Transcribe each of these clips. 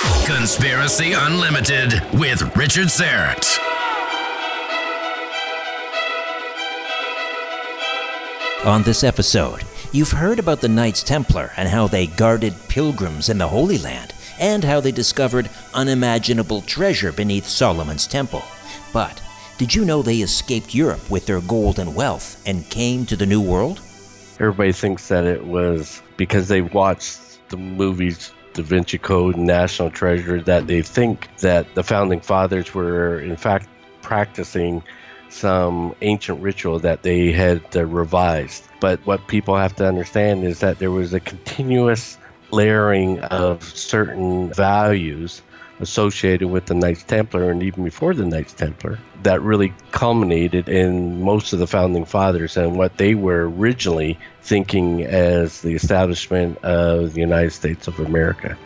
Conspiracy Unlimited with Richard Syrett. On this episode, you've heard about the Knights Templar and how they guarded pilgrims in the Holy Land, and how they discovered unimaginable treasure beneath Solomon's Temple. But did you know they escaped Europe with their gold and wealth and came to the New World? Everybody thinks that it was because they watched the movies Da Vinci Code and National Treasure that they think that the founding fathers were in fact practicing some ancient ritual that they had uh, revised. But what people have to understand is that there was a continuous layering of certain values associated with the Knights Templar and even before the Knights Templar that really culminated in most of the founding fathers and what they were originally thinking as the establishment of the United States of America.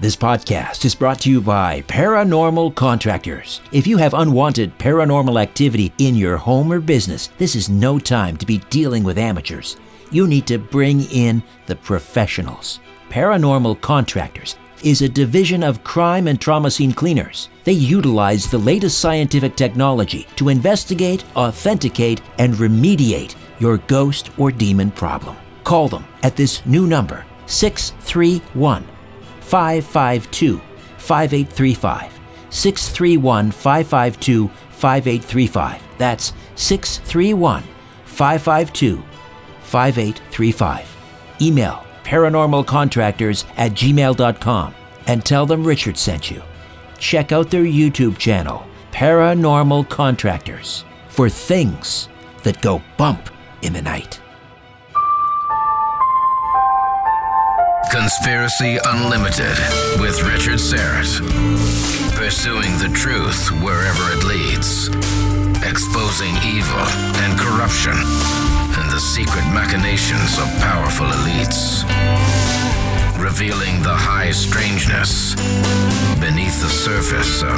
This podcast is brought to you by Paranormal Contractors. If you have unwanted paranormal activity in your home or business, this is no time to be dealing with amateurs. You need to bring in the professionals. Paranormal Contractors is a division of crime and trauma scene cleaners. They utilize the latest scientific technology to investigate, authenticate, and remediate your ghost or demon problem. Call them at this new number 631 552 5835. 631 552 5835. That's 631 552 5835. Email paranormalcontractors at gmail.com and tell them Richard sent you. Check out their YouTube channel, Paranormal Contractors, for things that go bump in the night. Conspiracy Unlimited with Richard Syrett. Pursuing the truth wherever it leads. Exposing evil and corruption the secret machinations of powerful elites. Revealing the high strangeness beneath the surface of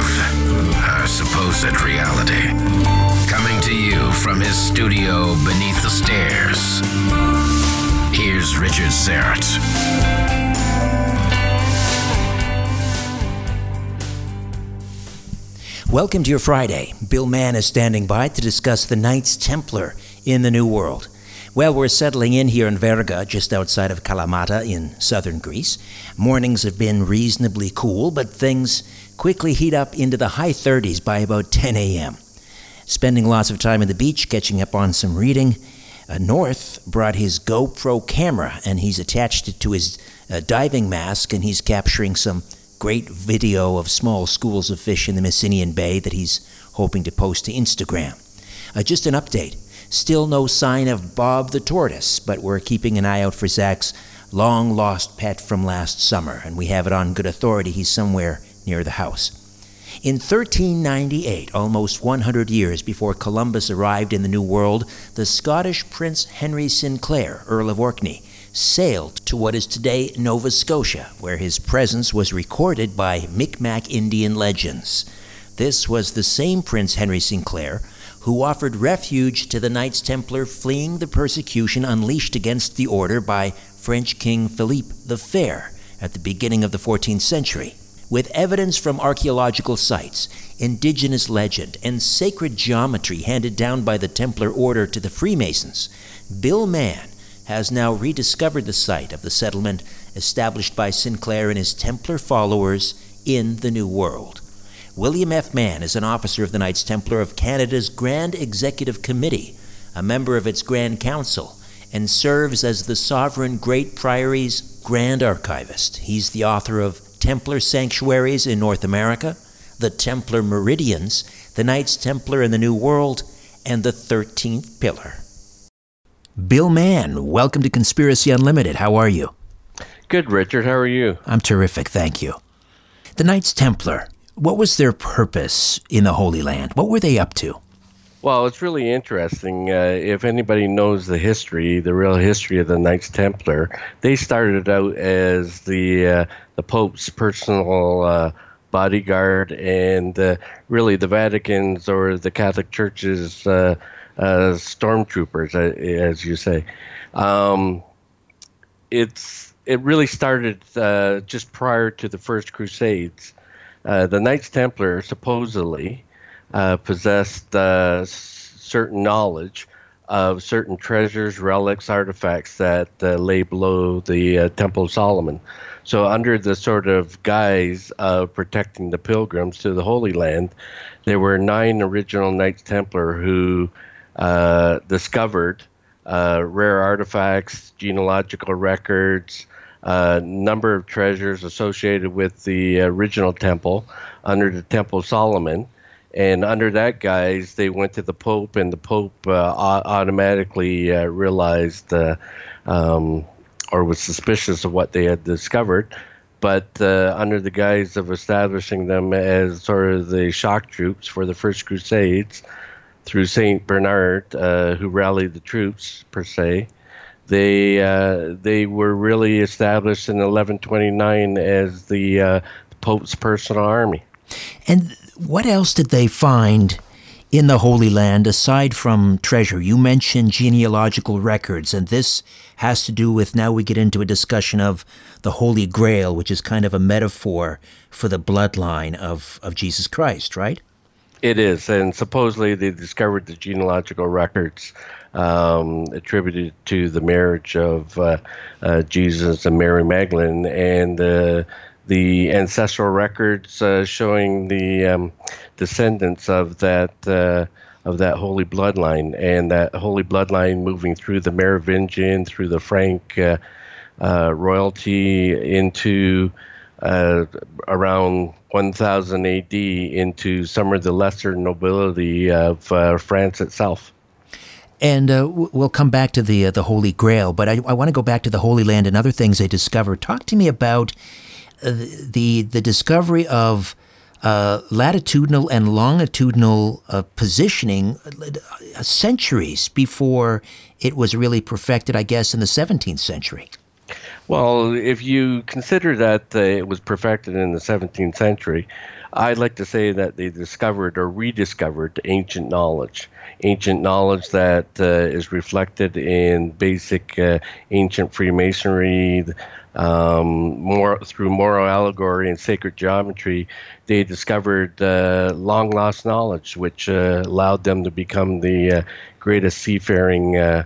our supposed reality. Coming to you from his studio beneath the stairs. Here's Richard Syrett. Welcome to your Friday. Bill Mann is standing by to discuss the Knights Templar in the New World. Well, we're settling in here in Verga, just outside of Kalamata in southern Greece. Mornings have been reasonably cool, but things quickly heat up into the high 30s by about 10 a.m. Spending lots of time at the beach, catching up on some reading. Uh, North brought his GoPro camera and he's attached it to his uh, diving mask and he's capturing some great video of small schools of fish in the Messinian Bay that he's hoping to post to Instagram. Uh, just an update. Still no sign of Bob the tortoise, but we're keeping an eye out for Zach's long lost pet from last summer, and we have it on good authority he's somewhere near the house. In 1398, almost 100 years before Columbus arrived in the New World, the Scottish Prince Henry Sinclair, Earl of Orkney, sailed to what is today Nova Scotia, where his presence was recorded by Micmac Indian legends. This was the same Prince Henry Sinclair who offered refuge to the Knights Templar fleeing the persecution unleashed against the order by French King Philippe the Fair at the beginning of the 14th century. With evidence from archaeological sites, indigenous legend, and sacred geometry handed down by the Templar order to the Freemasons, Bill Mann has now rediscovered the site of the settlement established by Sinclair and his Templar followers in the New World. William F. Mann is an officer of the Knights Templar of Canada's Grand Executive Committee, a member of its Grand Council, and serves as the Sovereign Great Priory's Grand Archivist. He's the author of Templar Sanctuaries in North America, the Templar Meridians, the Knights Templar in the New World, and the Thirteenth Pillar. Bill Mann, welcome to Conspiracy Unlimited. How are you? Good, Richard. How are you? I'm terrific, thank you. The Knights Templar, what was their purpose in the Holy Land? What were they up to? Well, it's really interesting. Uh, if anybody knows the history, the real history of the Knights Templar, they started out as the uh, the Pope's personal uh, bodyguard and uh, really the Vatican's or the Catholic Church's uh, uh, stormtroopers, as you say. Um, it's it really started just prior to the First Crusades. Uh, the Knights Templar supposedly uh, possessed uh, certain knowledge of certain treasures, relics, artifacts that uh, lay below the Temple of Solomon. So, under the sort of guise of protecting the pilgrims to the Holy Land, there were nine original Knights Templar who discovered rare artifacts, genealogical records, a number of treasures associated with the original temple under the Temple of Solomon. And under that guise, they went to the Pope, and the Pope uh, automatically uh, realized uh, um, or was suspicious of what they had discovered. But uh, under the guise of establishing them as sort of the shock troops for the First Crusades, through Saint Bernard, uh, who rallied the troops per se, they uh, they were really established in 1129 as the uh, Pope's personal army. And what else did they find in the Holy Land aside from treasure? You mentioned genealogical records, and this has to do with now we get into a discussion of the Holy Grail, which is kind of a metaphor for the bloodline of, of Jesus Christ, right? It is, and supposedly they discovered the genealogical records um, attributed to the marriage of uh, uh, Jesus and Mary Magdalene, and uh, the ancestral records uh, showing the um, descendants of that uh, of that holy bloodline, and that holy bloodline moving through the Merovingian, through the Frank uh, royalty into. around 1000 AD into some of the lesser nobility of France itself. And uh, we'll come back to the uh, the Holy Grail, but I, I want to go back to the Holy Land and other things they discovered. Talk to me about uh, the the discovery of uh, latitudinal and longitudinal uh, positioning centuries before it was really perfected. I guess in the 17th century. Well, if you consider that it was perfected in the 17th century, I'd like to say that they discovered or rediscovered ancient knowledge ancient knowledge that uh, is reflected in basic uh, ancient Freemasonry. Um, more through moral allegory and sacred geometry, they discovered uh, long lost knowledge, which uh, allowed them to become the uh, greatest seafaring uh,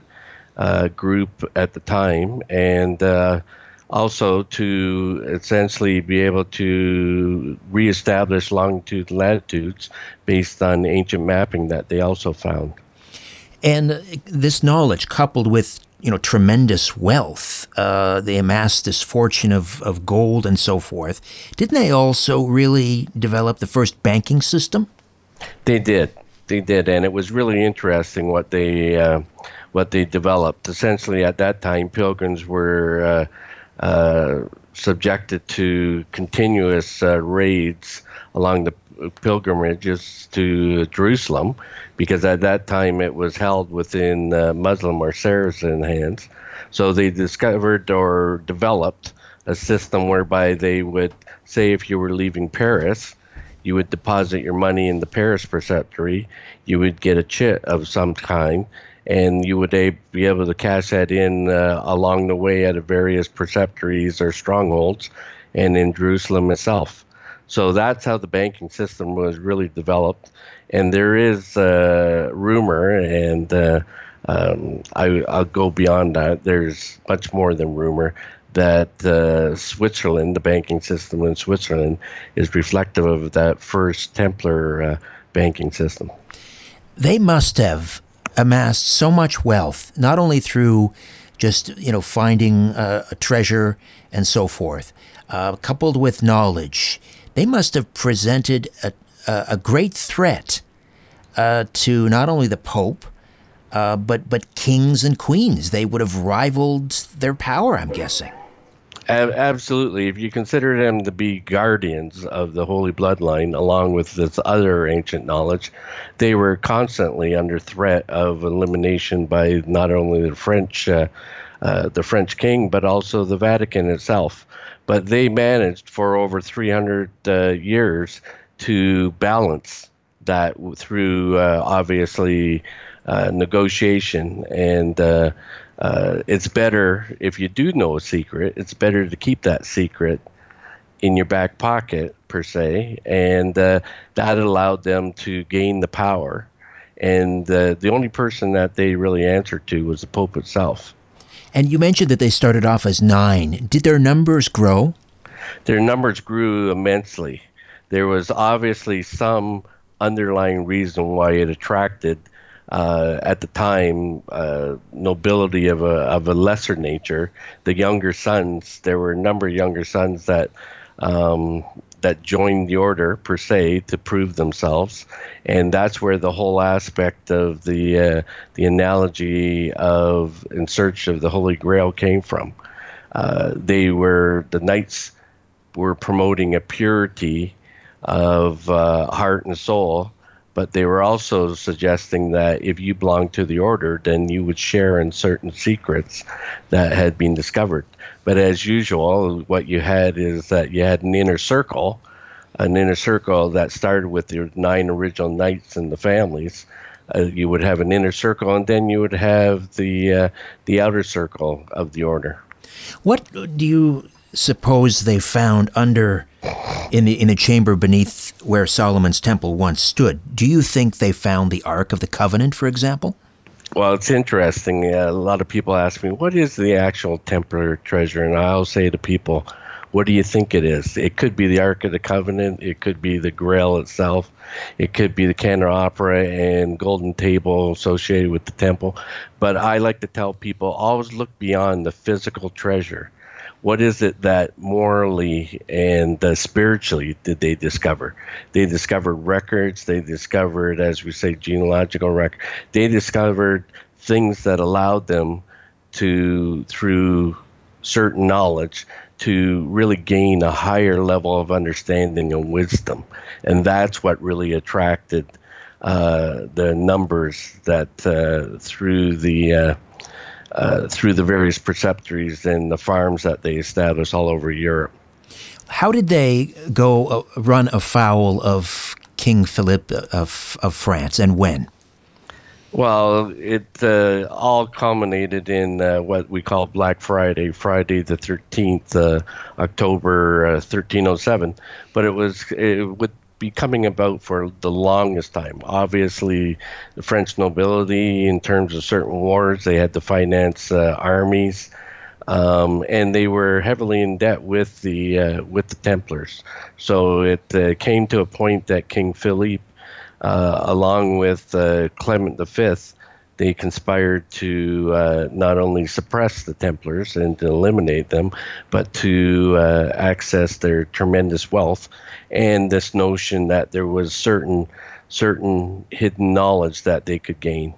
group at the time, and also to essentially be able to reestablish longitude and latitudes based on ancient mapping that they also found. And this knowledge, coupled with you know tremendous wealth, uh, they amassed this fortune of, of gold and so forth. Didn't they also really develop the first banking system? They did. They did, and it was really interesting what they uh, what they developed. Essentially, at that time, pilgrims were uh, uh, subjected to continuous uh, raids along the pilgrimages to Jerusalem, because at that time it was held within uh, Muslim or Saracen hands. So they discovered or developed a system whereby they would say if you were leaving Paris, you would deposit your money in the Paris preceptory, you would get a chit of some kind, and you would be able to cash that in uh, along the way at various preceptories or strongholds and in Jerusalem itself. So that's how the banking system was really developed. And there is uh, rumor, and uh, um, I, will go beyond that. There's much more than rumor that uh, Switzerland, the banking system in Switzerland, is reflective of that first Templar uh, banking system. They must have amassed so much wealth, not only through just you know finding uh, a treasure and so forth, uh, coupled with knowledge, they must have presented a, a great threat uh, to not only the Pope, uh, but but kings and queens. They would have rivaled their power. I'm guessing. Absolutely. If you consider them to be guardians of the Holy Bloodline, along with this other ancient knowledge, they were constantly under threat of elimination by not only the French, uh, uh, the French king, but also the Vatican itself. But they managed for over 300 uh, years to balance that through uh, obviously uh, negotiation and uh, it's better if you do know a secret. It's better to keep that secret in your back pocket per se, and uh, that allowed them to gain the power. And uh, the only person that they really answered to was the Pope itself. And you mentioned that they started off as nine. Did their numbers grow? Their numbers grew immensely. There was obviously some underlying reason why it attracted uh, at the time uh, nobility of a of a lesser nature. The younger sons, there were a number of younger sons that um, that joined the order per se to prove themselves, and that's where the whole aspect of the uh, the analogy of in search of the Holy Grail came from. Uh, they were the knights were promoting a purity of uh, heart and soul but they were also suggesting that if you belonged to the order, then you would share in certain secrets that had been discovered. But as usual, what you had is that you had an inner circle, an inner circle that started with your nine original knights and the families. Uh, you would have an inner circle, and then you would have the uh, the outer circle of the order. What do you suppose they found under in the in the chamber beneath where Solomon's temple once stood. Do you think they found the Ark of the Covenant, for example? Well, it's interesting. Uh, a lot of people ask me, "What is the actual Templar treasure?" And I'll say to people, "What do you think it is? It could be the Ark of the Covenant. It could be the Grail itself. It could be the candelabra and golden table associated with the temple." But I like to tell people, always look beyond the physical treasure what is it that morally and uh, spiritually did they discover? They discovered records. They discovered, as we say, genealogical record. They discovered things that allowed them to, through certain knowledge, to really gain a higher level of understanding and wisdom, and that's what really attracted uh, the numbers that uh, through the uh, through the various preceptories and the farms that they established all over Europe. How did they go uh, run afoul of King Philip of, of France and when? Well, it uh, all culminated in uh, what we call Black Friday, Friday the 13th, uh, October 1307. Uh, but it was it, with be coming about for the longest time. Obviously, the French nobility, in terms of certain wars, they had to finance uh, armies, um, and they were heavily in debt with the uh, with the Templars. So it uh, came to a point that King Philippe, uh, along with uh, Clement V, they conspired to uh, not only suppress the Templars and to eliminate them, but to uh, access their tremendous wealth and this notion that there was certain certain hidden knowledge that they could gain.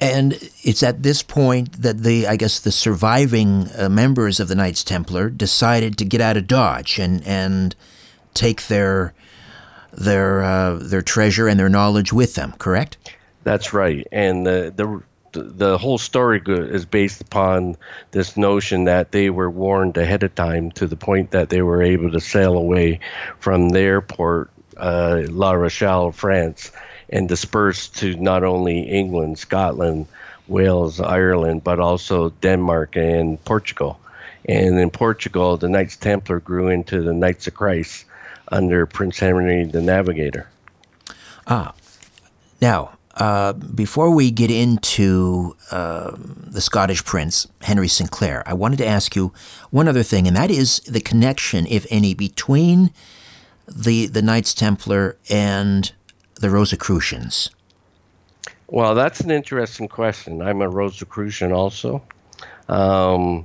And it's at this point that the, I guess, the surviving uh, members of the Knights Templar decided to get out of Dodge and and take their their uh, their treasure and their knowledge with them. Correct? That's right, and the the the whole story is based upon this notion that they were warned ahead of time to the point that they were able to sail away from their port, uh, La Rochelle, France, and disperse to not only England, Scotland, Wales, Ireland, but also Denmark and Portugal. And in Portugal, the Knights Templar grew into the Knights of Christ under Prince Henry the Navigator. Ah, now uh, before we get into uh, the Scottish Prince, Henry Sinclair, I wanted to ask you one other thing, and that is the connection, if any, between the, the Knights Templar and the Rosicrucians. Well, that's an interesting question. I'm a Rosicrucian also. Um,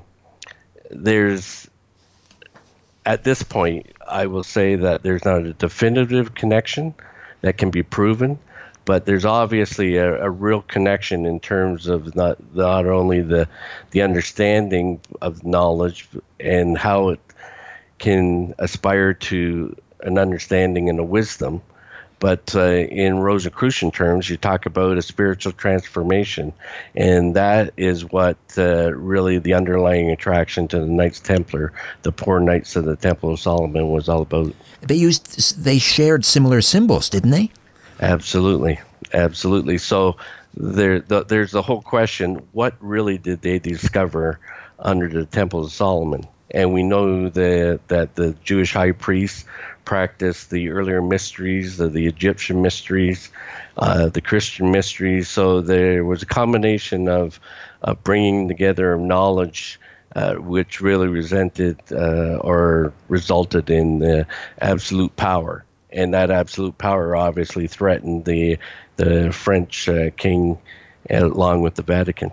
there's, at this point, I will say that there's not a definitive connection that can be proven but there's obviously a, a, real connection in terms of not not only the the understanding of knowledge and how it can aspire to an understanding and a wisdom, but uh, in Rosicrucian terms, you talk about a spiritual transformation, and that is what uh, really the underlying attraction to the Knights Templar, the poor Knights of the Temple of Solomon, was all about. They used, they shared similar symbols, didn't they? Absolutely, absolutely. So there the, there's the whole question: what really did they discover under the Temple of Solomon? And we know that that the Jewish high priests practiced the earlier mysteries, the, the Egyptian mysteries, uh, the Christian mysteries. So there was a combination of, of bringing together knowledge. Uh, which really resented uh, or resulted in the absolute power and that absolute power obviously threatened the the French uh, king along with the Vatican.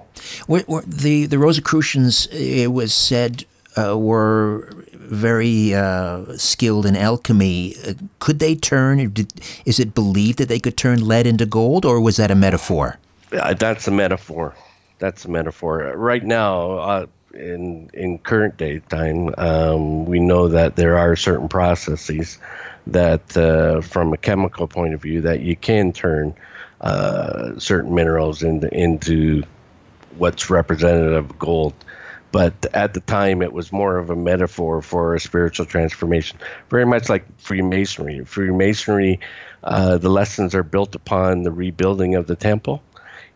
the the Rosicrucians, it was said, uh, were very uh, skilled in alchemy. Uh, could they turn? Did, is it believed that they could turn lead into gold, or was that a metaphor? that's a metaphor. That's a metaphor. Right now, uh, in in current day time, um, we know that there are certain processes that, uh, from a chemical point of view, that you can turn uh, certain minerals into into what's representative of gold. But at the time, it was more of a metaphor for a spiritual transformation, very much like Freemasonry. Freemasonry, uh, the lessons are built upon the rebuilding of the temple.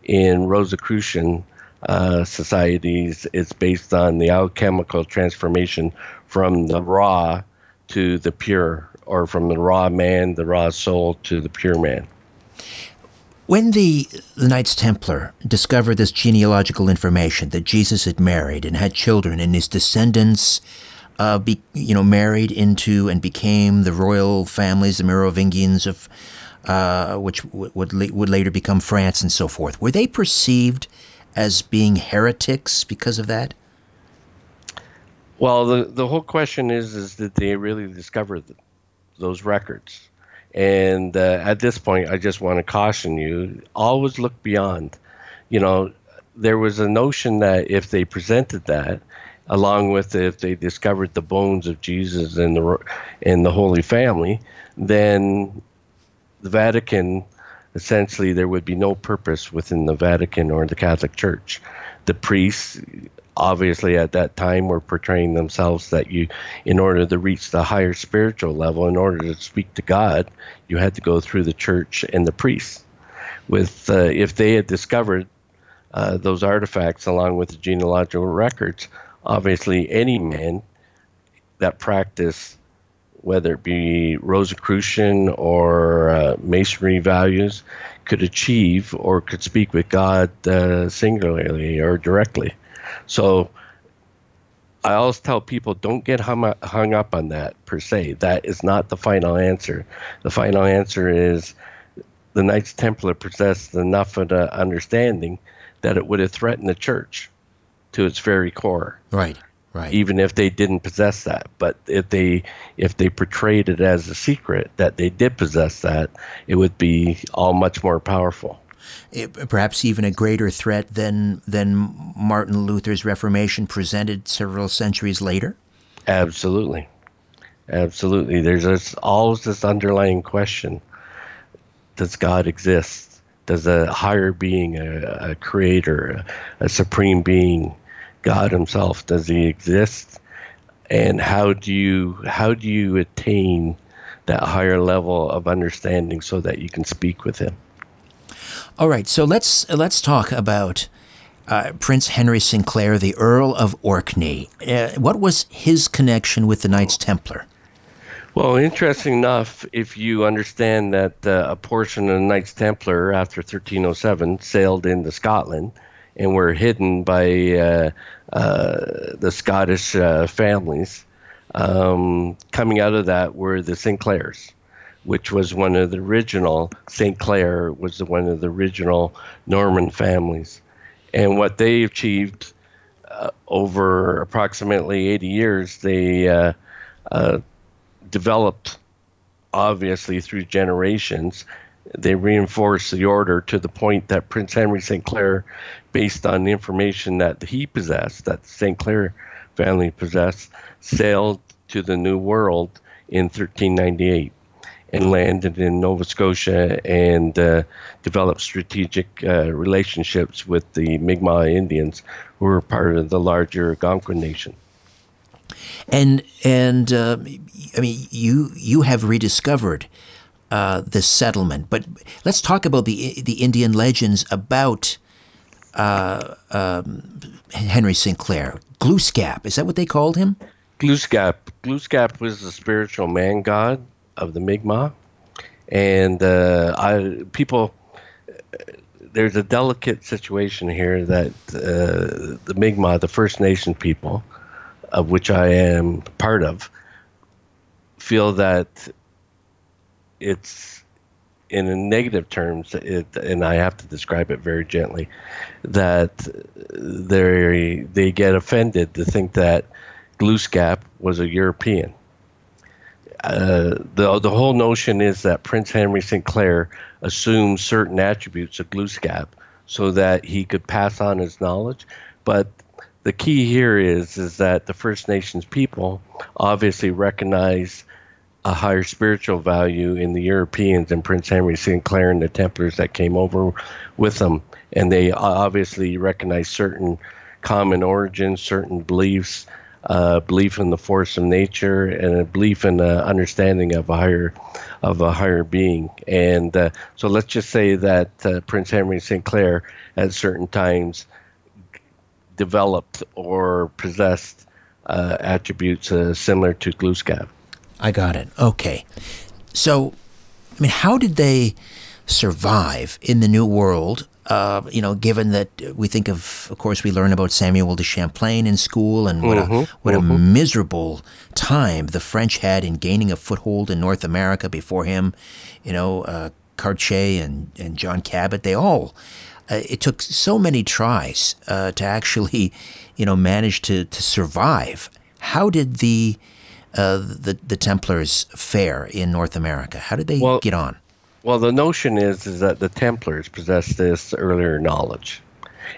In Rosicrucian uh, societies, it's based on the alchemical transformation from the raw to the pure, or from the raw man, the raw soul, to the pure man. When the, the Knights Templar discovered this genealogical information that Jesus had married and had children, and his descendants, uh, be, you know, married into and became the royal families, the Merovingians of, uh, which w- would la- would later become France and so forth, were they perceived as being heretics because of that? Well, the the whole question is is did they really discover the, those records? And uh, at this point, I just want to caution you: always look beyond. You know, there was a notion that if they presented that, along with if they discovered the bones of Jesus in the in the Holy Family, then the Vatican essentially there would be no purpose within the Vatican or the Catholic Church. The priests obviously at that time were portraying themselves that you in order to reach the higher spiritual level in order to speak to god you had to go through the church and the priests with uh, if they had discovered uh, those artifacts along with the genealogical records obviously any man that practiced whether it be Rosicrucian or uh, Masonry values, could achieve or could speak with God uh, singularly or directly. So I always tell people don't get hung, hung up on that per se. That is not the final answer. The final answer is the Knights Templar possessed enough of the understanding that it would have threatened the church to its very core. Right. Right. Even if they didn't possess that, but if they if they portrayed it as a secret that they did possess that, it would be all much more powerful it, perhaps even a greater threat than than Martin Luther's Reformation presented several centuries later? Absolutely, absolutely. There's this, always this underlying question: Does God exist? Does a higher being, a, a creator, a, a supreme being, God Himself, does He exist? And how do you how do you attain that higher level of understanding so that you can speak with Him? All right, so let's let's talk about uh, Prince Henry Sinclair, the Earl of Orkney. Uh, what was his connection with the Knights Templar? Well, interesting enough, if you understand that uh, a portion of the Knights Templar after 1307 sailed into Scotland and were hidden by uh, uh, the Scottish uh, families, um, coming out of that were the Sinclairs which was one of the original St. Clair was one of the original Norman families, and what they achieved uh, over approximately 80 years, they uh, uh, developed obviously through generations. They reinforced the order to the point that Prince Henry St. Clair, based on the information that he possessed, that St. Clair family possessed, sailed to the New World in 1398 and landed in Nova Scotia and uh, developed strategic uh, relationships with the Mi'kmaq Indians, who were part of the larger Algonquin nation. And and uh, I mean, you you have rediscovered uh, this settlement. But let's talk about the the Indian legends about uh, um, Henry Sinclair. Glooskap, is that what they called him? Glooskap. Glooskap was the spiritual man god of the Mi'kmaq, and uh, I people. There's a delicate situation here that uh, the Mi'kmaq, the First Nation people, of which I am part of, feel that it's in negative terms, it, and I have to describe it very gently, that they they get offended to think that Glooskap was a European. Uh, the the whole notion is that Prince Henry Sinclair assumed certain attributes of Glooskap so that he could pass on his knowledge, but the key here is is that the First Nations people obviously recognize a higher spiritual value in the Europeans and Prince Henry Sinclair and the Templars that came over with them, and they obviously recognize certain common origins, certain beliefs, belief in the force of nature, and a belief in understanding of a higher of a higher being. And uh, so, let's just say that uh, Prince Henry Sinclair, at certain times, developed or possessed uh, attributes uh, similar to Glooskap. I got it. Okay. So, I mean, how did they survive in the New World? Uh, you know, given that we think of, of course, we learn about Samuel de Champlain in school and what mm-hmm, a what mm-hmm. a miserable time the French had in gaining a foothold in North America before him. You know, uh, Cartier and and John Cabot, they all. Uh, it took so many tries uh, to actually, you know, manage to to survive. How did the uh, the the Templars fare in North America? How did they well, get on? Well, the notion is is that the Templars possessed this earlier knowledge,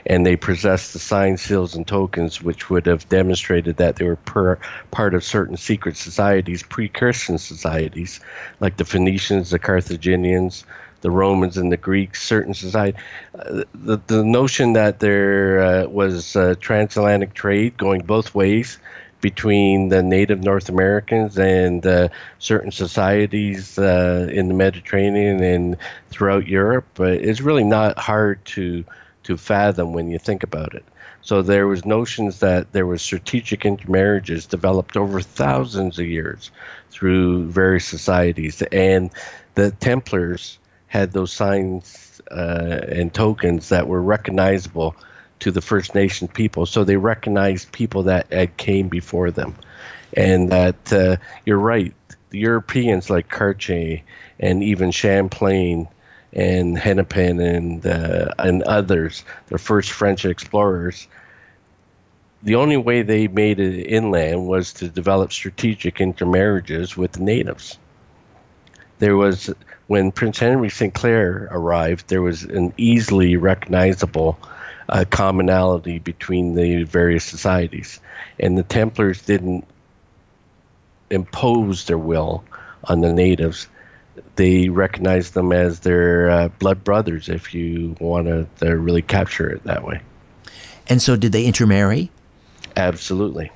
and they possessed the signs, seals, and tokens, which would have demonstrated that they were per, part of certain secret societies, pre-Christian societies, like the Phoenicians, the Carthaginians, the Romans and the Greeks, certain society. Uh, the, the notion that there uh, was uh, transatlantic trade going both ways between the native North Americans and uh, certain societies uh, in the Mediterranean and throughout Europe is really not hard to to fathom when you think about it. So there was notions that there was strategic intermarriages developed over thousands of years through various societies, and the Templars had those signs uh, and tokens that were recognizable to the First Nation people. So they recognized people that had came before them, and that uh, you're right. The Europeans like Cartier and even Champlain and Hennepin and uh, and others, the first French explorers. The only way they made it inland was to develop strategic intermarriages with the natives. There was when Prince Henry Sinclair arrived, there was an easily recognizable uh, commonality between the various societies. And the Templars didn't impose their will on the natives. They recognized them as their uh, blood brothers, if you want to really capture it that way. And so, did they intermarry? Absolutely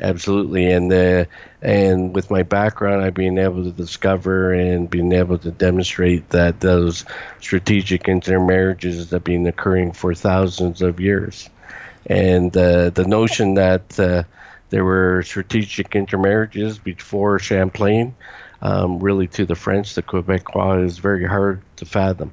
absolutely. And uh, and with my background i've been able to discover and being able to demonstrate that those strategic intermarriages have been occurring for thousands of years. And uh, the notion that uh, there were strategic intermarriages before champlain um, really to the french the quebecois is very hard to fathom.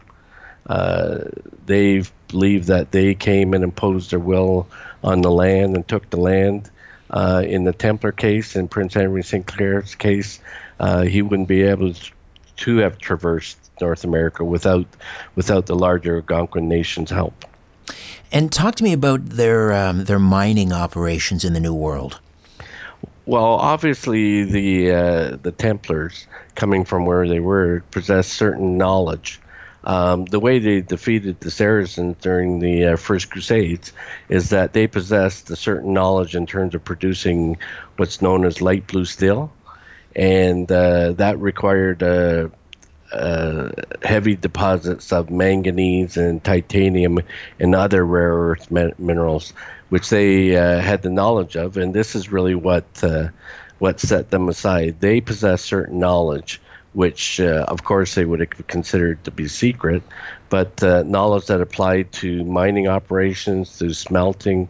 Uh, they believe that they came and imposed their will on the land and took the land uh, in the Templar case, in Prince Henry Sinclair's case, uh, he wouldn't be able to have traversed North America without without the larger Algonquin nation's help. And talk to me about their um, their mining operations in the New World. Well, obviously the uh, the Templars, coming from where they were, possessed certain knowledge um, the way they defeated the Saracens during the uh, First Crusades is that they possessed a certain knowledge in terms of producing what's known as light blue steel, and uh, that required uh, uh heavy deposits of manganese and titanium and other rare earth minerals, which they uh, had the knowledge of, and this is really what uh, what set them aside. They possess certain knowledge, which uh, of course they would have considered to be secret, but uh, knowledge that applied to mining operations, to smelting,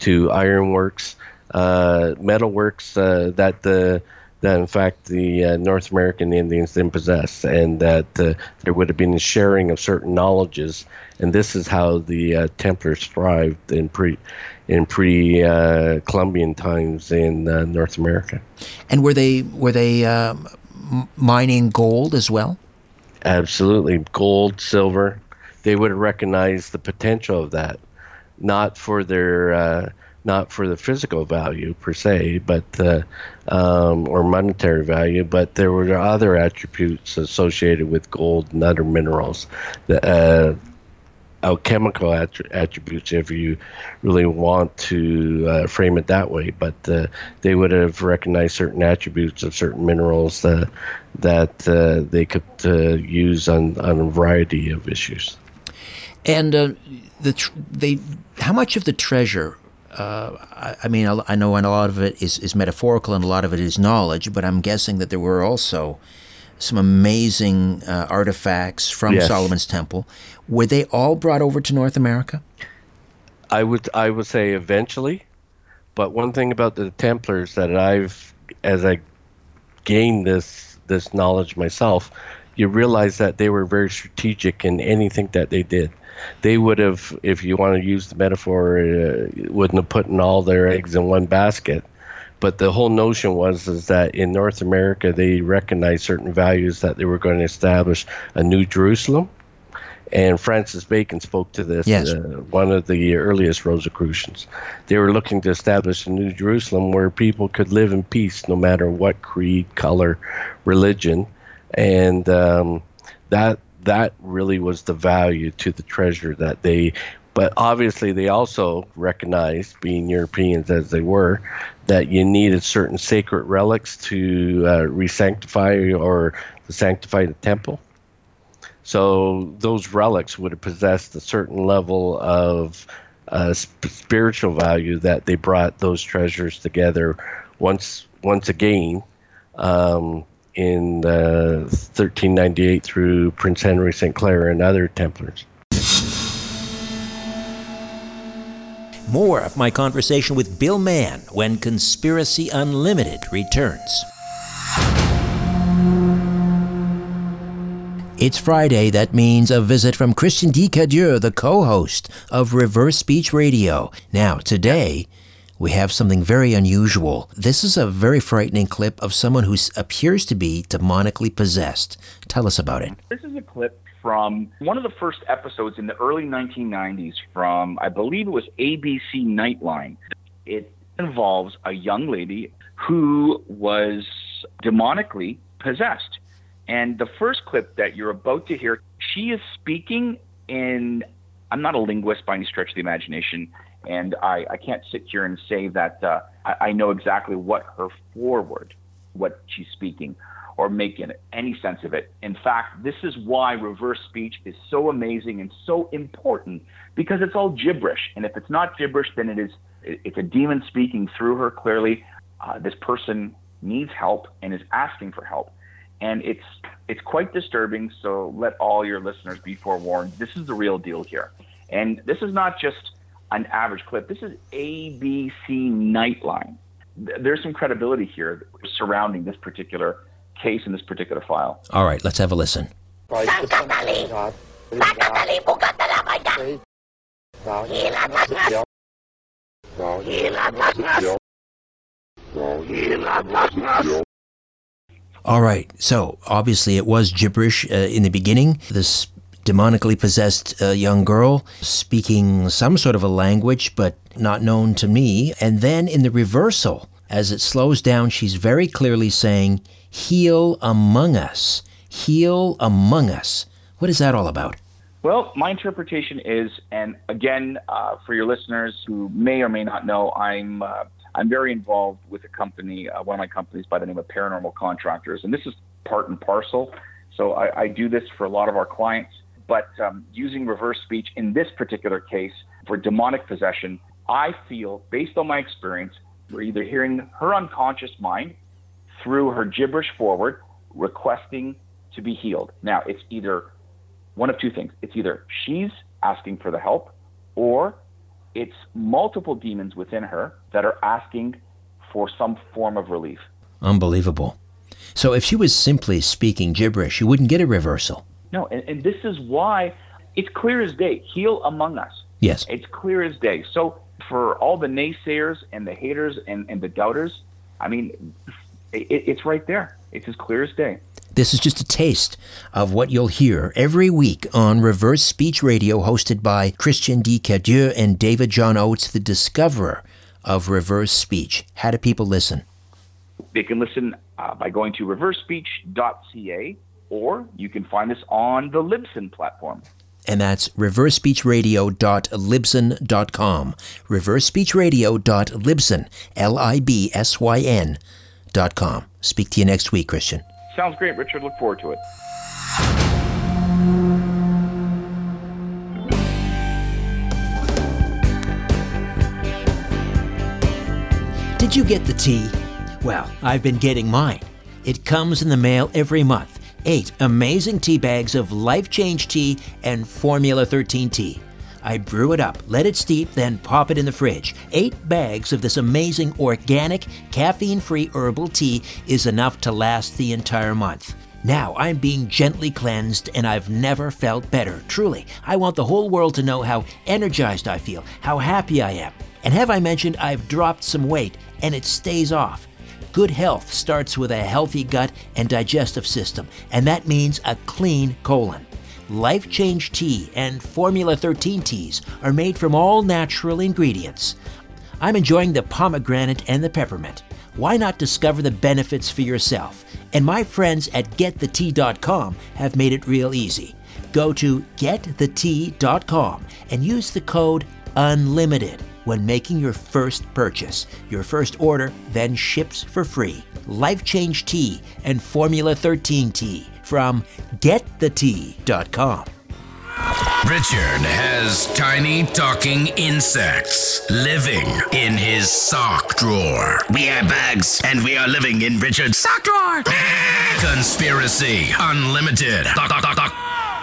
to ironworks, uh, metalworks uh, that the that in fact the uh, North American Indians didn't possess, and that uh, there would have been a sharing of certain knowledges, and this is how the Templars thrived in pre in pre Columbian times in North America. And were they were they um, mining gold as well? Absolutely, gold, silver. They would have recognized the potential of that, not for their uh, not for the physical value per se, but uh, um, or monetary value, but there were other attributes associated with gold and other minerals, the uh, alchemical attributes, if you really want to uh, frame it that way. But uh, they would have recognized certain attributes of certain minerals uh, that uh, they could uh, use on, on a variety of issues. And the tr- they, how much of the treasure uh, I, I, mean, I, I, know a lot of it is, is metaphorical and a lot of it is knowledge, but I'm guessing that there were also some amazing uh, artifacts from yes. Solomon's Temple. Were they all brought over to North America? I would I would say eventually, but one thing about the Templars that I've as I gained this this knowledge myself, you realize that they were very strategic in anything that they did they would have, if you want to use the metaphor, uh, wouldn't have put in all their eggs in one basket. But the whole notion was is that in North America they recognized certain values that they were going to establish a new Jerusalem, and Francis Bacon spoke to this. Yes. Uh, one of the earliest Rosicrucians. They were looking to establish a new Jerusalem where people could live in peace, no matter what creed, color, religion, and um, that that really was the value to the treasure that they but obviously they also recognized being europeans as they were that you needed certain sacred relics to uh, re-sanctify or to sanctify the temple so those relics would have possessed a certain level of uh, sp- spiritual value that they brought those treasures together once once again um, in uh, 1398 through Prince Henry St. Clair and other Templars. More of my conversation with Bill Mann when Conspiracy Unlimited returns. It's Friday. That means a visit from Christian Cadieux, the co host of Reverse Speech Radio. Now, today, we have something very unusual. This is a very frightening clip of someone who appears to be demonically possessed. Tell us about it. This is a clip from one of the first episodes in the early 1990s from, I believe it was ABC Nightline. It involves a young lady who was demonically possessed. And the first clip that you're about to hear, she is speaking in, I'm not a linguist by any stretch of the imagination and I, I can't sit here and say that uh, I, I know exactly what her forward, what she's speaking, or making any sense of it. In fact, this is why reverse speech is so amazing and so important because it's all gibberish. And if it's not gibberish, then it is it's a demon speaking through her. Clearly, uh, this person needs help and is asking for help, and it's it's quite disturbing. So let all your listeners be forewarned. This is the real deal here, and this is not just an average clip. This is ABC Nightline. There's some credibility here surrounding this particular case and this particular file. All right, let's have a listen. All right, so obviously it was gibberish uh, in the beginning. This demonically possessed uh, young girl speaking some sort of a language, but not known to me. And then in the reversal, as it slows down, she's very clearly saying, Heal among us. Heal among us. What is that all about? Well, my interpretation is, and again, uh, for your listeners who may or may not know, I'm uh, I'm very involved with a company, uh, one of my companies by the name of Paranormal Contractors, and this is part and parcel. So I, I do this for a lot of our clients. But um, using reverse speech in this particular case for demonic possession, I feel, based on my experience, we're either hearing her unconscious mind through her gibberish forward, requesting to be healed. Now, it's either one of two things. It's either she's asking for the help, or it's multiple demons within her that are asking for some form of relief. Unbelievable. So if she was simply speaking gibberish, you wouldn't get a reversal. No, and, and this is why it's clear as day. Heal among us. Yes. It's clear as day. So for all the naysayers and the haters and, and the doubters, I mean, it, it's right there. It's as clear as day. This is just a taste of what you'll hear every week on Reverse Speech Radio, hosted by Christian D. Cadieux and David John Oates, the discoverer of reverse speech. How do people listen? They can listen uh, by going to reversespeech.ca or you can find us on the Libsyn platform. And that's reversespeechradio.libsyn.com. Reversespeechradio.libsyn, L-I-B-S-Y-N dot com. Speak to you next week, Christian. Sounds great, Richard. Look forward to it. Did you get the tea? Well, I've been getting mine. It comes in the mail every month. Eight amazing tea bags of Life Change tea and Formula 13 tea. I brew it up, let it steep, then pop it in the fridge. Eight bags of this amazing organic, caffeine free herbal tea is enough to last the entire month. Now I'm being gently cleansed and I've never felt better. Truly, I want the whole world to know how energized I feel, how happy I am. And have I mentioned I've dropped some weight and it stays off? Good health starts with a healthy gut and digestive system, and that means a clean colon. Life Change Tea and Formula 13 teas are made from all natural ingredients. I'm enjoying the pomegranate and the peppermint. Why not discover the benefits for yourself? And my friends at getthetea.com have made it real easy. Go to getthetea.com and use the code UNLIMITED when making your first purchase. Your first order then ships for free. Life Change Tea and Formula 13 Tea from getthetea.com. Richard has tiny talking insects living in his sock drawer. We are bugs, and we are living in Richard's sock drawer. Conspiracy Unlimited. Doc, doc, doc, doc.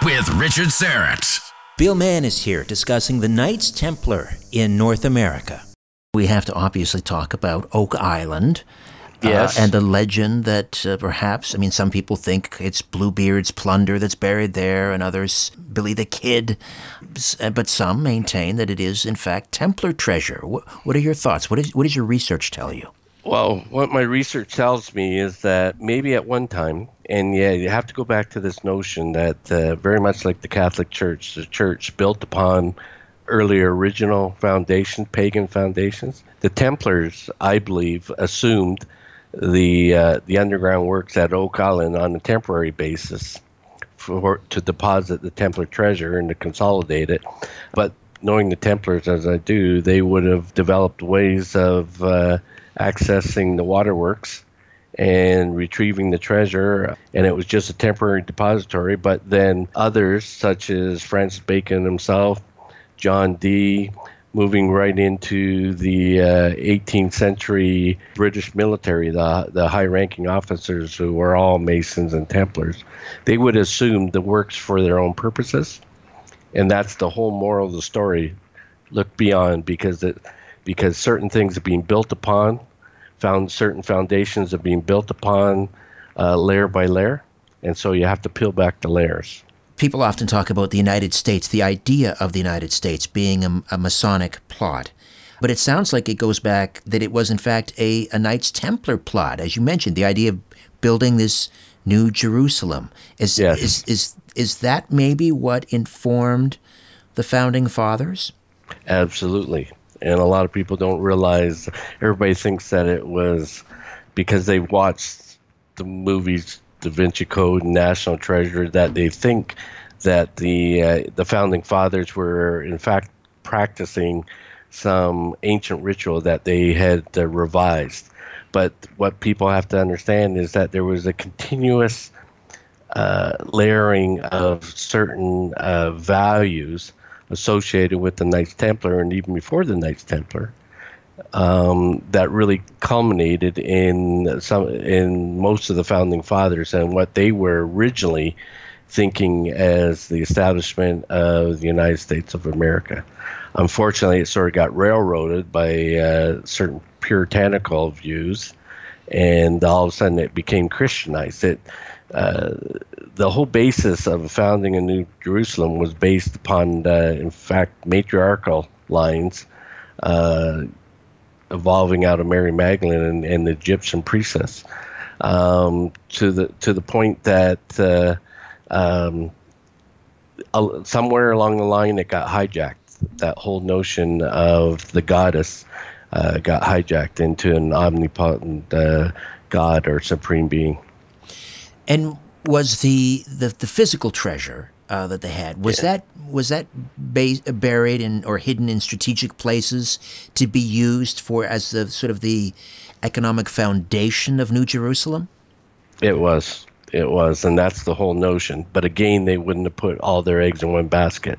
With Richard Syrett. Bill Mann is here discussing the Knights Templar in North America. We have to obviously talk about Oak Island. Yes. Uh, and the legend that uh, perhaps, I mean, some people think it's Bluebeard's plunder that's buried there, and others, Billy the Kid. Uh, But some maintain that it is, in fact, Templar treasure. What, what are your thoughts? What, is, what does your research tell you? Well, what my research tells me is that maybe at one time, and yeah, you have to go back to this notion that uh, very much like the Catholic Church, the church built upon earlier original foundation, pagan foundations. The Templars, I believe, assumed the uh, the underground works at Oak Island on a temporary basis for to deposit the Templar treasure and to consolidate it. But knowing the Templars as I do, they would have developed ways of uh, accessing the waterworks and retrieving the treasure. And it was just a temporary depository. But then others, such as Francis Bacon himself, John Dee, moving right into the uh, 18th century British military, the, the high ranking officers who were all Masons and Templars, they would assume the works for their own purposes. And that's the whole moral of the story. Look beyond because it, because certain things are being built upon, found certain foundations are being built upon uh, layer by layer. And so you have to peel back the layers. People often talk about the United States, the idea of the United States being a, a Masonic plot. But it sounds like it goes back that it was, in fact, a, a Knights Templar plot, as you mentioned, the idea of building this new Jerusalem. Is, Yes. is, is, is that maybe what informed the founding fathers? Absolutely. And a lot of people don't realize, everybody thinks that it was because they watched the movies Da Vinci Code and National Treasure that they think that the uh, the founding fathers were in fact practicing some ancient ritual that they had uh, revised. But what people have to understand is that there was a continuous uh, layering of certain uh, values associated with the Knights Templar and even before the Knights Templar. Um, that really culminated in some in most of the founding fathers and what they were originally thinking as the establishment of the United States of America. Unfortunately, it sort of got railroaded by uh, certain puritanical views, and all of a sudden it became Christianized. It uh, the whole basis of founding a New Jerusalem was based upon, uh, in fact, matriarchal lines uh, evolving out of Mary Magdalene and, and the Egyptian priestess, um, to the to the point that uh, um, somewhere along the line it got hijacked. That whole notion of the goddess uh, got hijacked into an omnipotent uh, god or supreme being. And was the the, the physical treasure uh, that they had was yeah. that was that ba- buried in or hidden in strategic places to be used for as the sort of the economic foundation of New Jerusalem? It was. It was, and that's the whole notion. But again, they wouldn't have put all their eggs in one basket.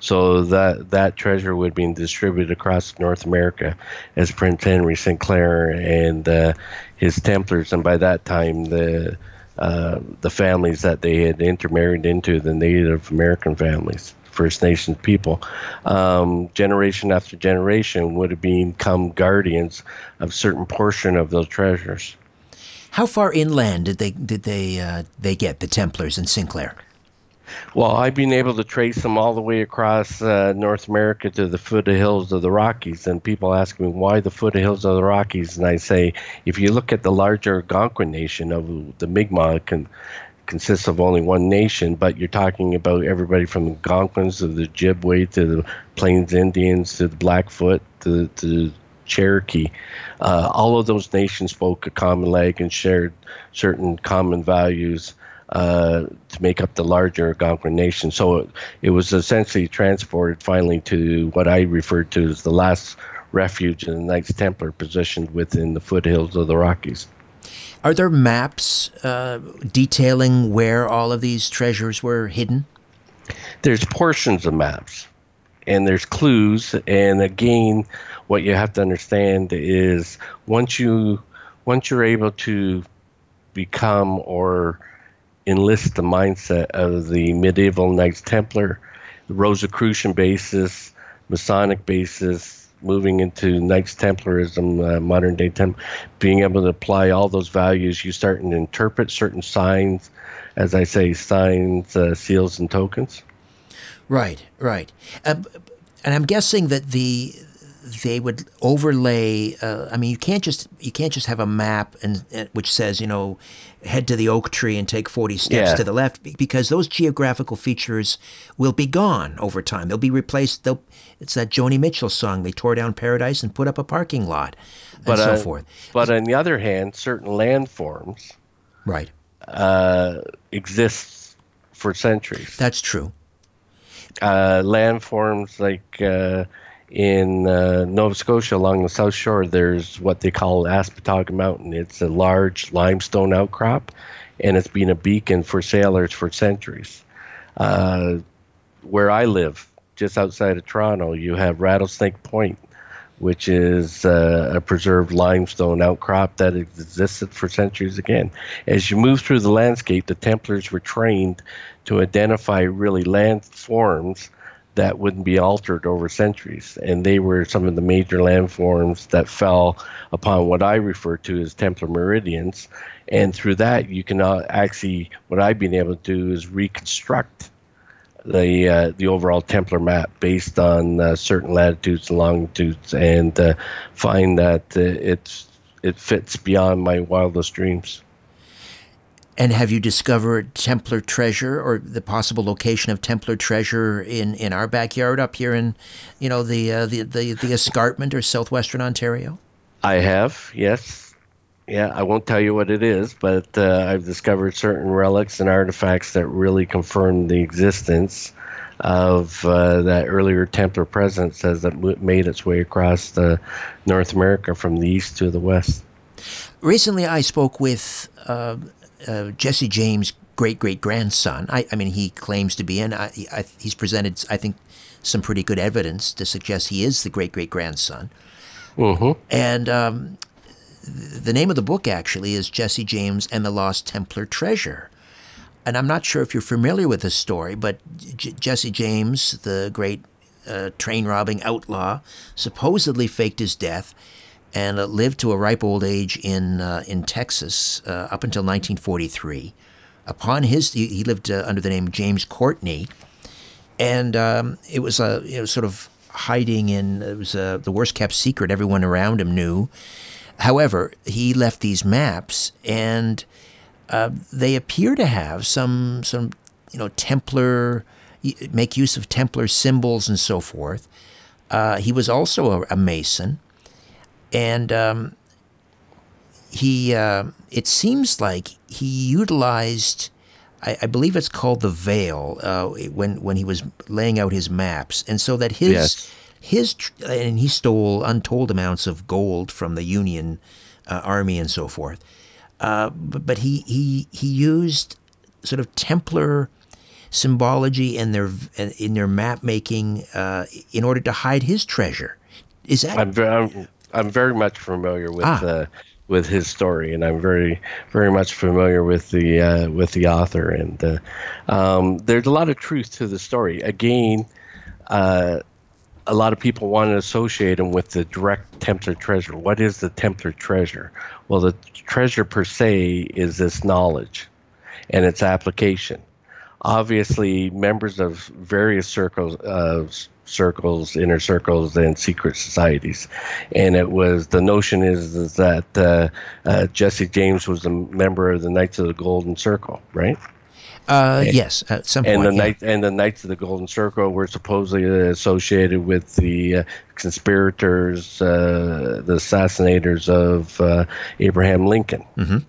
So that that treasure would be distributed across North America as Prince Henry Sinclair and uh, his Templars, and by that time the uh, the families that they had intermarried into, the Native American families, First Nations people, um, generation after generation would have become guardians of certain portion of those treasures. How far inland did they did they uh, they get the Templars in Sinclair? Well, I've been able to trace them all the way across uh, North America to the foothills of the Rockies. And people ask me why the foothills of the Rockies, and I say, if you look at the larger Algonquin nation of the Mi'kmaq, can consists of only one nation, but you're talking about everybody from the Algonquins to the Ojibwe to the Plains Indians to the Blackfoot to, to Cherokee. Uh, all of those nations spoke a common language and shared certain common values uh, to make up the larger Algonquin nation. So it, it, was essentially transported finally to what I referred to as the last refuge in the Knights Templar positioned within the foothills of the Rockies. Are there maps uh, detailing where all of these treasures were hidden? There's portions of maps, and there's clues. And again, what you have to understand is once you once you're able to become or enlist the mindset of the medieval Knights Templar, the Rosicrucian basis, Masonic basis, moving into Knights Templarism, uh, modern day Temp, being able to apply all those values, you start to interpret certain signs, as I say, signs, uh, seals, and tokens. Right, right. Uh, and I'm guessing that the they would overlay. Uh, I mean, you can't just you can't just have a map and uh, which says you know head to the oak tree and take forty steps yeah. to the left because those geographical features will be gone over time. They'll be replaced. They'll, it's that Joni Mitchell song. They tore down paradise and put up a parking lot, but, and so uh, forth. But on the other hand, certain landforms, right, uh, exists for centuries. That's true. Uh, landforms like uh, in uh, Nova Scotia along the south shore, there's what they call Aspotogan Mountain. It's a large limestone outcrop, and it's been a beacon for sailors for centuries. Uh, where I live, just outside of Toronto, you have Rattlesnake Point, which is uh, a preserved limestone outcrop that existed for centuries again. As you move through the landscape, the Templars were trained to identify really landforms that wouldn't be altered over centuries. And they were some of the major landforms that fell upon what I refer to as Templar meridians. And through that, you can actually, what I've been able to do is reconstruct the uh, the overall Templar map based on uh, certain latitudes and longitudes, and uh, find that uh, it's it fits beyond my wildest dreams. And have you discovered Templar treasure or the possible location of Templar treasure in, in our backyard up here in, you know, the, uh, the, the, the escarpment or southwestern Ontario? I have, yes. Yeah, I won't tell you what it is, but uh, I've discovered certain relics and artifacts that really confirm the existence of uh, that earlier Templar presence as it made its way across North America from the east to the west. Recently, I spoke with uh, uh, Jesse James' great great grandson. I, I, mean, he claims to be, and I, I, he's presented, I think, some pretty good evidence to suggest he is the great great grandson Mm-hmm. And um, the name of the book actually is Jesse James and the Lost Templar Treasure. And I'm not sure if you're familiar with this story, but J- Jesse James, the great uh, train robbing outlaw, supposedly faked his death and lived to a ripe old age in uh, in Texas uh, up until 1943. Upon his, he, he lived uh, under the name James Courtney, and um, it was a you know, sort of hiding in it was uh, the worst kept secret. Everyone around him knew. However, he left these maps, and uh, they appear to have some some you know Templar make use of Templar symbols and so forth. Uh, he was also a, a Mason, and um, he uh, it seems like he utilized. I, I, believe it's called the veil uh, when when he was laying out his maps, and so that his Yes. his and he stole untold amounts of gold from the Union uh, army and so forth. Uh, but, but he he he used sort of Templar symbology in their in their map making uh, in order to hide his treasure. Is that I'm, I'm I'm very much familiar with Ah. uh, with his story, and I'm very very much familiar with the uh, with the author. And uh, um, there's a lot of truth to the story. Again, uh, a lot of people want to associate him with the direct Templar treasure. What is the Templar treasure? Well, the treasure per se is this knowledge and its application. Obviously, members of various circles, uh, circles, inner circles, and secret societies, and it was the notion is, is that uh, uh, Jesse James was a member of the Knights of the Golden Circle, right? uh, yes at some and the yeah. knight and the knights of the golden circle were supposedly associated with the uh, conspirators uh, the assassinators of uh, abraham lincoln Mhm.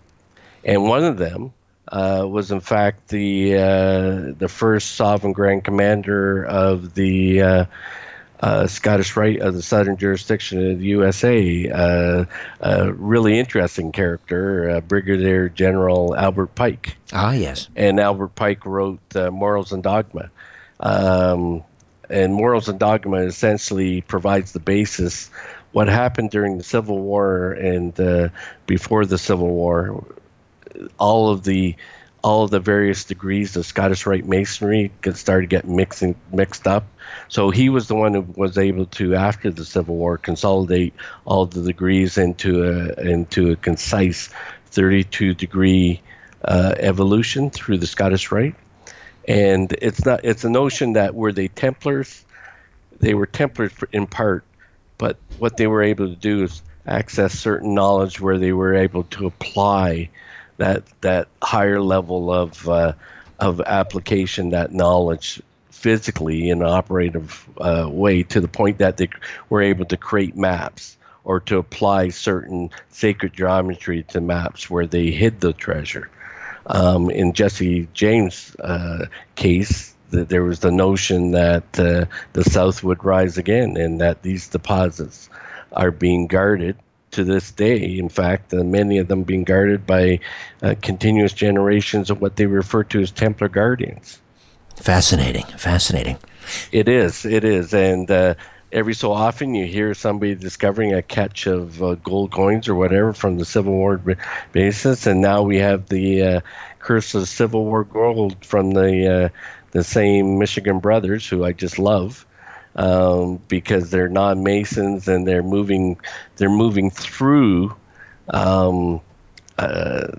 and one of them uh, was in fact the uh, the first sovereign grand commander of the uh, uh, Scottish Rite of the Southern Jurisdiction of the USA. Uh, a really interesting character, uh, Brigadier General Albert Pike ah yes and Albert Pike wrote uh, Morals and Dogma. Um, and Morals and Dogma essentially provides the basis. What happened during the Civil War and uh, before the Civil War, all of the all of the various degrees of Scottish Rite Masonry started getting mixing mixed up. So he was the one who was able to, after the Civil War, consolidate all the degrees into a into a concise 32 degree uh, evolution through the Scottish Rite. And it's not it's a notion that were they Templars, they were Templars in part, but what they were able to do is access certain knowledge where they were able to apply that that higher level of uh, of application, that knowledge physically in an operative uh, way to the point that they were able to create maps or to apply certain sacred geometry to maps where they hid the treasure. Um, in Jesse James' uh, case, there was the notion that uh, the South would rise again and that these deposits are being guarded to this day. In fact, uh, many of them being guarded by uh, continuous generations of what they refer to as Templar guardians. fascinating fascinating It is, it is, and uh, every so often you hear somebody discovering a catch of uh, gold coins or whatever from the Civil War basis, and now we have the uh, curse of Civil War gold from the uh, the same Michigan brothers who I just love. Um, because they're non-masons and they're moving, they're moving through um, uh,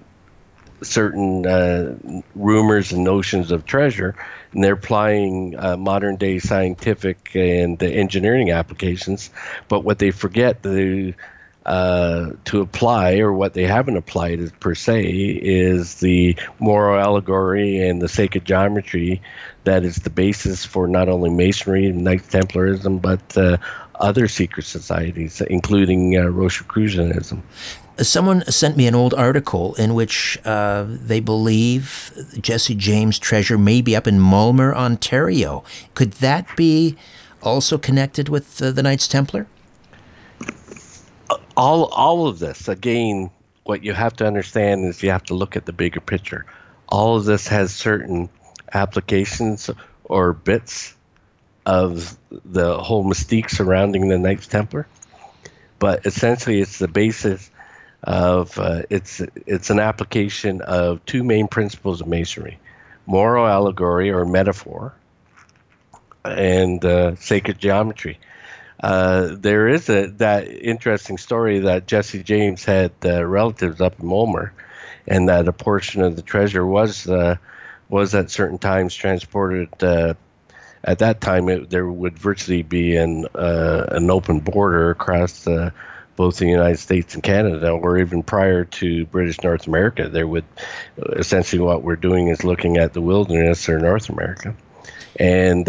certain uh, rumors and notions of treasure, and they're applying uh, modern day scientific and engineering applications. But what they forget to uh, to apply, or what they haven't applied is, per se, is the moral allegory and the sacred geometry that is the basis for not only Masonry and Knights Templarism, but uh, other secret societies, including uh, Rosicrucianism. Someone sent me an old article in which uh, they believe Jesse James' treasure may be up in Mulmur, Ontario. Could that be also connected with uh, the Knights Templar? All all of this again what you have to understand is you have to look at the bigger picture all of this has certain applications or bits of the whole mystique surrounding the knights templar but essentially it's the basis of uh, it's it's an application of two main principles of masonry: moral allegory or metaphor, and uh, sacred geometry. Uh, there is a that interesting story that Jesse James had uh, relatives up in Mulmur, and that a portion of the treasure was uh, was at certain times transported. Uh, at that time, it, there would virtually be an uh, an open border across both the United States and Canada, or even prior to British North America. There would essentially what we're doing is looking at the wilderness or North America, and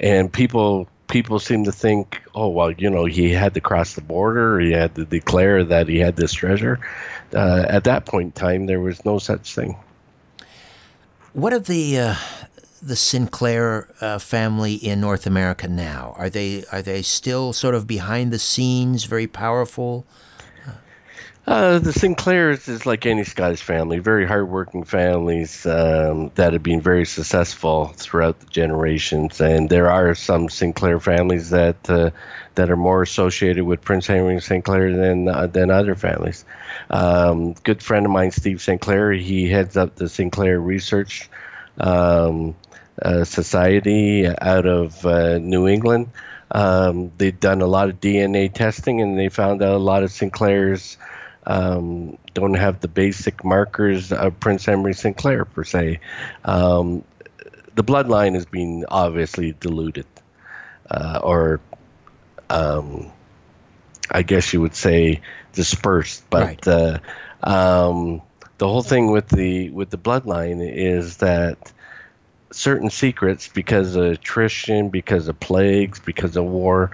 and people people seem to think, oh well, you know, he had to cross the border, he had to declare that he had this treasure. Uh, at that point in time, there was no such thing. What of the uh, the Sinclair uh, family in North America now? Are they are they still sort of behind the scenes, very powerful? Uh, the Sinclairs is like any Scottish family, very hardworking families um, that have been very successful throughout the generations. And there are some Sinclair families that uh, that are more associated with Prince Henry Sinclair than uh, than other families. Um, good friend of mine, Steve Sinclair, he heads up the Sinclair Research um, uh, Society out of uh, New England. Um, they've done a lot of DNA testing, and they found out a lot of Sinclairs um, don't have the basic markers of Prince Henry Sinclair per se. Um, the bloodline has been obviously diluted, uh, or um, I guess you would say dispersed. But right. uh, um, the whole thing with the with the bloodline is that certain secrets, because of attrition, because of plagues, because of war,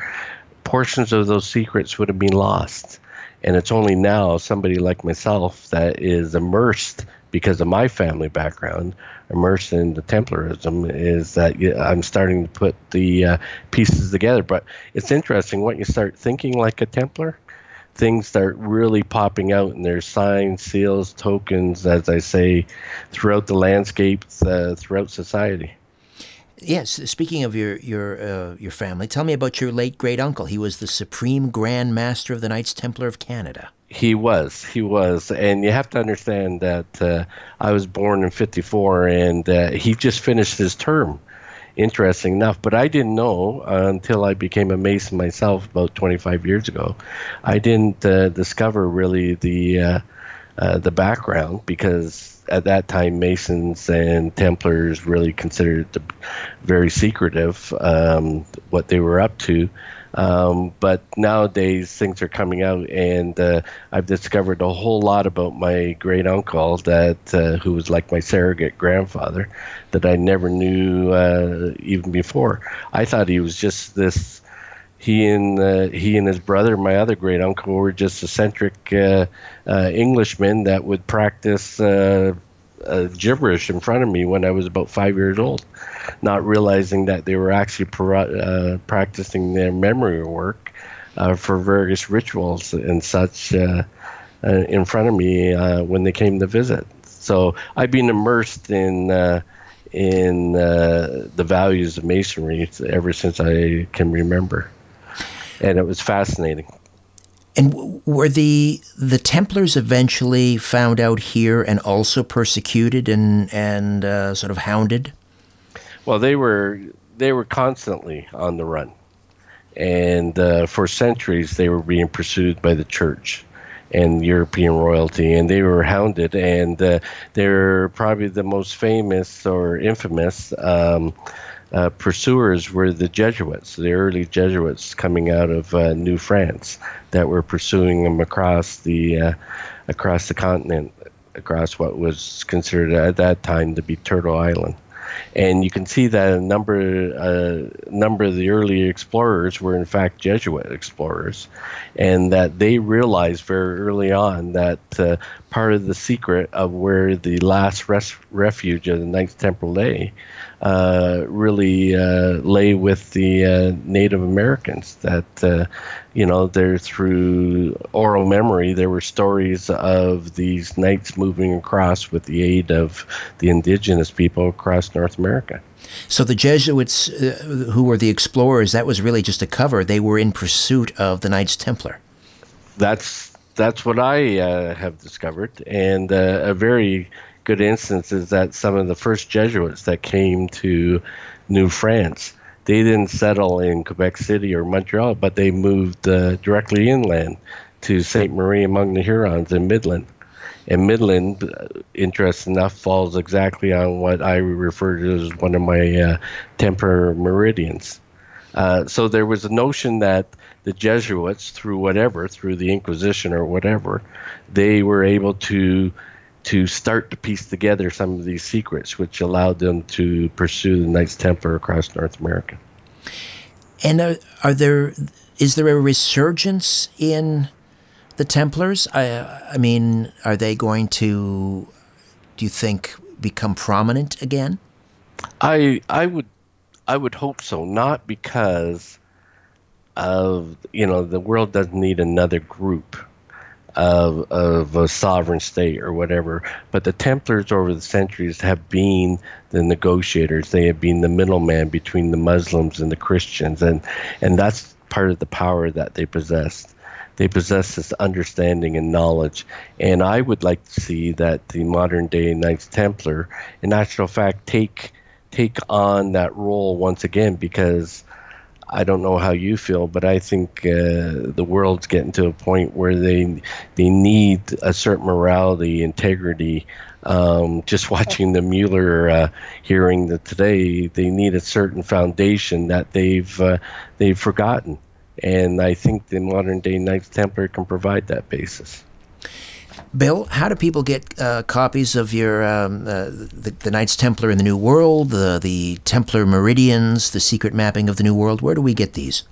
portions of those secrets would have been lost. And it's only now somebody like myself that is immersed because of my family background, immersed in the Templarism, is that I'm starting to put the uh, pieces together. But it's interesting when you start thinking like a Templar, things start really popping out, and there's signs, seals, tokens, as I say, throughout the landscape, uh, throughout society. Yes, speaking of your your uh, your family, tell me about your late great uncle. He was the supreme Grand Master of the Knights Templar of Canada. He was, he was, and you have to understand that uh, I was born in '54, and uh, he just finished his term. Interesting enough, but I didn't know uh, until I became a Mason myself about 25 years ago. I didn't uh, discover really the uh, the background because at that time, Masons and Templars really considered very secretive um, what they were up to. Um, but nowadays, things are coming out, and uh, I've discovered a whole lot about my great uncle that uh, who was like my surrogate grandfather that I never knew uh, even before. I thought he was just this he and uh, he and his brother, my other great uncle, were just eccentric uh, uh, Englishmen that would practice uh, uh, gibberish in front of me when I was about five years old, not realizing that they were actually uh, practicing their memory work for various rituals and such in front of me when they came to visit. So I've been immersed in in uh, the values of masonry ever since I can remember and it was fascinating. And were the the Templars eventually found out here and also persecuted and and uh, sort of hounded? Well, they were they were constantly on the run, and uh, for centuries they were being pursued by the church and European royalty, and they were hounded. And uh, they're probably the most famous or infamous. Um, uh, pursuers were the Jesuits, the early Jesuits coming out of uh, New France that were pursuing them across the uh, across the continent, across what was considered at that time to be Turtle Island. And you can see that a number a number of the early explorers were in fact Jesuit explorers, and that they realized very early on that uh, part of the secret of where the last res- refuge of the Knights Templar lay uh, really uh, lay with the uh, Native Americans. That uh, you know, there through oral memory, there were stories of these knights moving across with the aid of the indigenous people across North America. So the Jesuits, uh, who were the explorers, that was really just a cover. They were in pursuit of the Knights Templar. that's that's what I uh, have discovered, and uh, a very good instance is that some of the first Jesuits that came to New France, they didn't settle in Quebec City or Montreal, but they moved uh, directly inland to Saint Marie among the Hurons in Midland. And Midland, uh, interesting enough, falls exactly on what I refer to as one of my uh, Templar meridians. Uh, so there was a notion that the Jesuits, through whatever, through the Inquisition or whatever, they were able to to start to piece together some of these secrets, which allowed them to pursue the Knights Templar across North America. And are, are there is there a resurgence in the Templars? I, I mean, are they going to, do you think, become prominent again? I I would I would hope so. Not because of you know the world doesn't need another group of of a sovereign state or whatever, but the Templars over the centuries have been the negotiators. They have been the middleman between the Muslims and the Christians, and and that's part of the power that they possessed. They possess this understanding and knowledge, and I would like to see that the modern day Knights Templar, in actual fact, take take on that role once again because I don't know how you feel, but I think uh, the world's getting to a point where they they need a certain morality, integrity. Um, just watching the Mueller uh, hearing that today, they need a certain foundation that they've uh, they've forgotten, and I think the modern day Knights Templar can provide that basis. Bill, how do people get uh, copies of your um, uh, the, the, Knights Templar in the New World, the the Templar Meridians, the Secret Mapping of the New World? Where do we get these?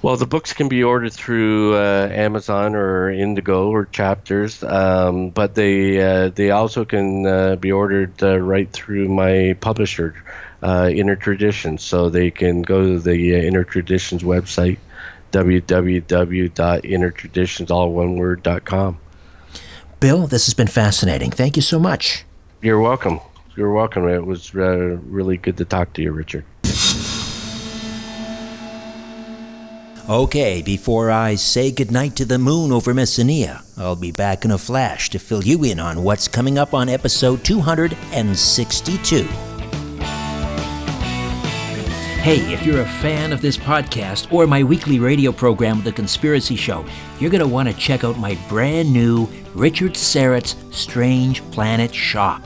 Well, the books can be ordered through uh, Amazon or Indigo or Chapters, um, but they uh, they also can uh, be ordered uh, right through my publisher, Inner Traditions. So they can go to the Inner Traditions website, www.innertraditionsalloneword.com. Bill, this has been fascinating. Thank you so much. You're welcome. You're welcome. It was uh, really good to talk to you, Richard. Okay, before I say goodnight to the moon over Messenia, I'll be back in a flash to fill you in on what's coming up on episode 262. Hey, if you're a fan of this podcast or my weekly radio program, The Conspiracy Show, you're going to want to check out my brand new Richard Syrett's Strange Planet shop.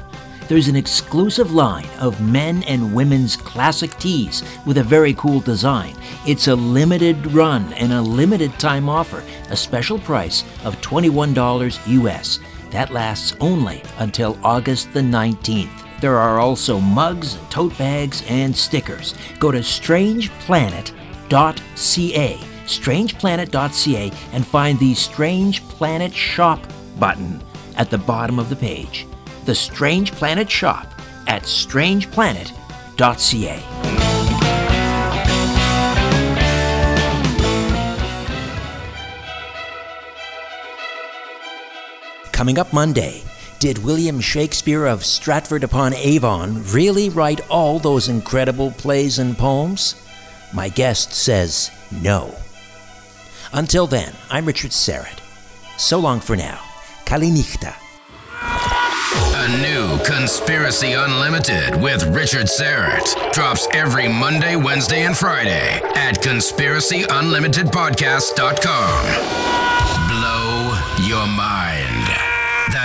There's an exclusive line of men and women's classic tees with a very cool design. It's a limited run and a limited time offer, a special price of $21 US. That lasts only until August the 19th. There are also mugs, tote bags, and stickers. Go to strangeplanet.ca, strangeplanet.ca, and find the Strange Planet Shop button at the bottom of the page. The Strange Planet Shop at strangeplanet.ca. Coming up Monday, did William Shakespeare of Stratford upon Avon really write all those incredible plays and poems? My guest says no. Until then, I'm Richard Syrett. So long for now. Kalinichta. A new Conspiracy Unlimited with Richard Syrett drops every Monday, Wednesday, and Friday at conspiracyunlimitedpodcast.com. Blow your mind.